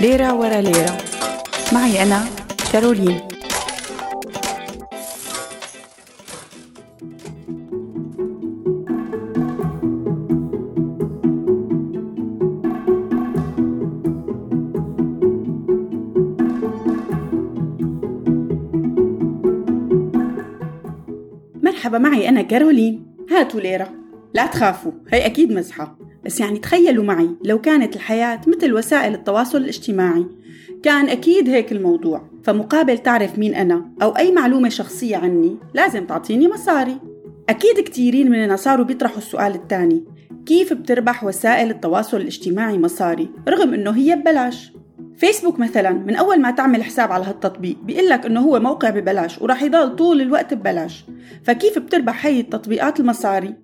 ليرة ورا ليرة. معي أنا كارولين. مرحبا معي أنا كارولين. هاتوا ليرة. لا تخافوا هي أكيد مزحة. بس يعني تخيلوا معي لو كانت الحياة مثل وسائل التواصل الاجتماعي كان أكيد هيك الموضوع. فمقابل تعرف مين أنا أو أي معلومة شخصية عني لازم تعطيني مصاري. أكيد كتيرين مننا صاروا بيطرحوا السؤال الثاني كيف بتربح وسائل التواصل الاجتماعي مصاري؟ رغم إنه هي ببلاش. فيسبوك مثلا من أول ما تعمل حساب على هالتطبيق بيقول لك إنه هو موقع ببلاش وراح يضل طول الوقت ببلاش. فكيف بتربح هي التطبيقات المصاري؟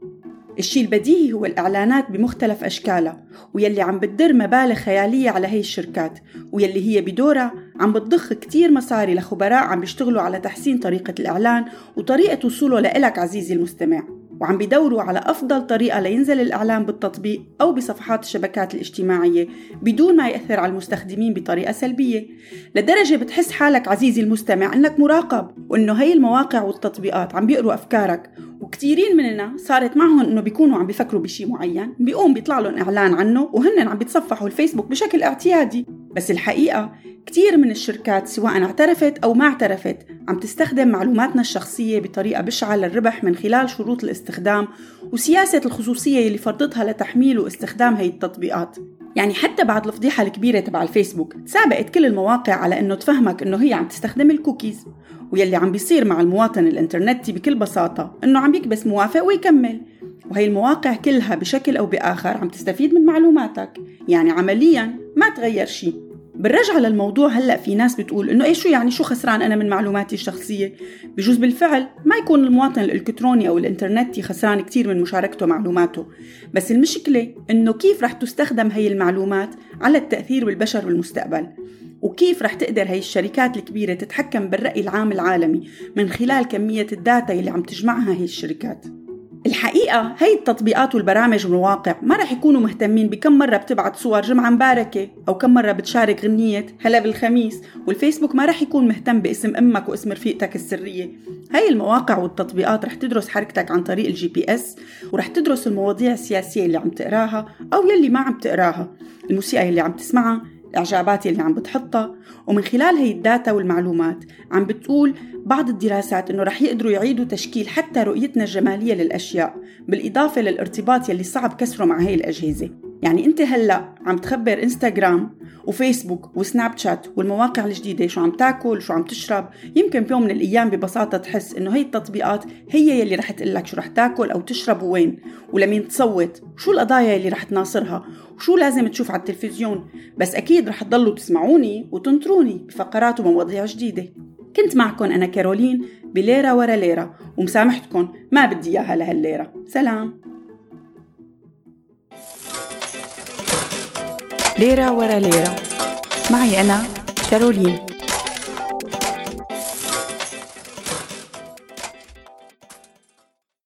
الشيء البديهي هو الإعلانات بمختلف أشكالها ويلي عم بتدر مبالغ خيالية على هي الشركات ويلي هي بدورها عم بتضخ كتير مصاري لخبراء عم بيشتغلوا على تحسين طريقة الإعلان وطريقة وصوله لإلك عزيزي المستمع وعم بيدوروا على أفضل طريقة لينزل الإعلان بالتطبيق أو بصفحات الشبكات الاجتماعية بدون ما يأثر على المستخدمين بطريقة سلبية. لدرجة بتحس حالك عزيزي المستمع أنك مراقب وأنه هي المواقع والتطبيقات عم بيقروا أفكارك وكثيرين مننا صارت معهم إنه بيكونوا عم بيفكروا بشيء معين بيقوم بيطلع لهم إعلان عنه وهن عم بيتصفحوا الفيسبوك بشكل اعتيادي. بس الحقيقة كثير من الشركات سواء اعترفت أو ما اعترفت عم تستخدم معلوماتنا الشخصية بطريقة بشعة للربح من خلال شروط الاستخدام وسياسة الخصوصية اللي فرضتها لتحميل واستخدام هي التطبيقات. يعني حتى بعد الفضيحة الكبيرة تبع الفيسبوك تسابقت كل المواقع على إنه تفهمك إنه هي عم تستخدم الكوكيز. ويلي عم بيصير مع المواطن الإنترنتي بكل بساطة إنه عم يكبس موافق ويكمل. وهي المواقع كلها بشكل أو بآخر عم تستفيد من معلوماتك. يعني عمليا ما تغير شيء بالرجعة للموضوع هلأ في ناس بتقول إنه إيش شو يعني شو خسران أنا من معلوماتي الشخصية؟ بجوز بالفعل ما يكون المواطن الإلكتروني أو الإنترنتي خسران كتير من مشاركته معلوماته بس المشكلة إنه كيف رح تستخدم هي المعلومات على التأثير بالبشر بالمستقبل وكيف رح تقدر هي الشركات الكبيرة تتحكم بالرأي العام العالمي من خلال كمية ال data اللي عم تجمعها هي الشركات؟ الحقيقة هي التطبيقات والبرامج والمواقع ما رح يكونوا مهتمين بكم مرة بتبعت صور جمعة مباركة أو كم مرة بتشارك غنية هلا بالخميس والفيسبوك ما رح يكون مهتم باسم أمك واسم رفيقتك السرية. هاي المواقع والتطبيقات رح تدرس حركتك عن طريق ال GPS ورح تدرس المواضيع السياسية اللي عم تقراها أو يلي ما عم تقراها الموسيقى اللي عم تسمعها الإعجابات اللي عم بتحطها ومن خلال هي ال data والمعلومات عم بتقول بعض الدراسات إنه رح يقدروا يعيدوا تشكيل حتى رؤيتنا الجمالية للأشياء بالإضافة للارتباط يلي صعب كسره مع هي الأجهزة. يعني انت هلا عم تخبر انستغرام وفيسبوك وسناب شات والمواقع الجديدة شو عم تاكل شو عم تشرب يمكن بيوم من الأيام ببساطة تحس إنه هي التطبيقات هي يلي رح تقلك شو رح تاكل أو تشرب وين ولمين تصوت شو القضايا يلي رح تناصرها وشو لازم تشوف على التلفزيون بس أكيد رح تضلوا تسمعوني وتنطروني بفقرات ومواضيع جديدة. كنت معكم أنا كارولين بليرة ورا ليرة ومسامحتكم ما بدي إياها لهالليرة. سلام. ليرة ورا ليرة. معي أنا كارولين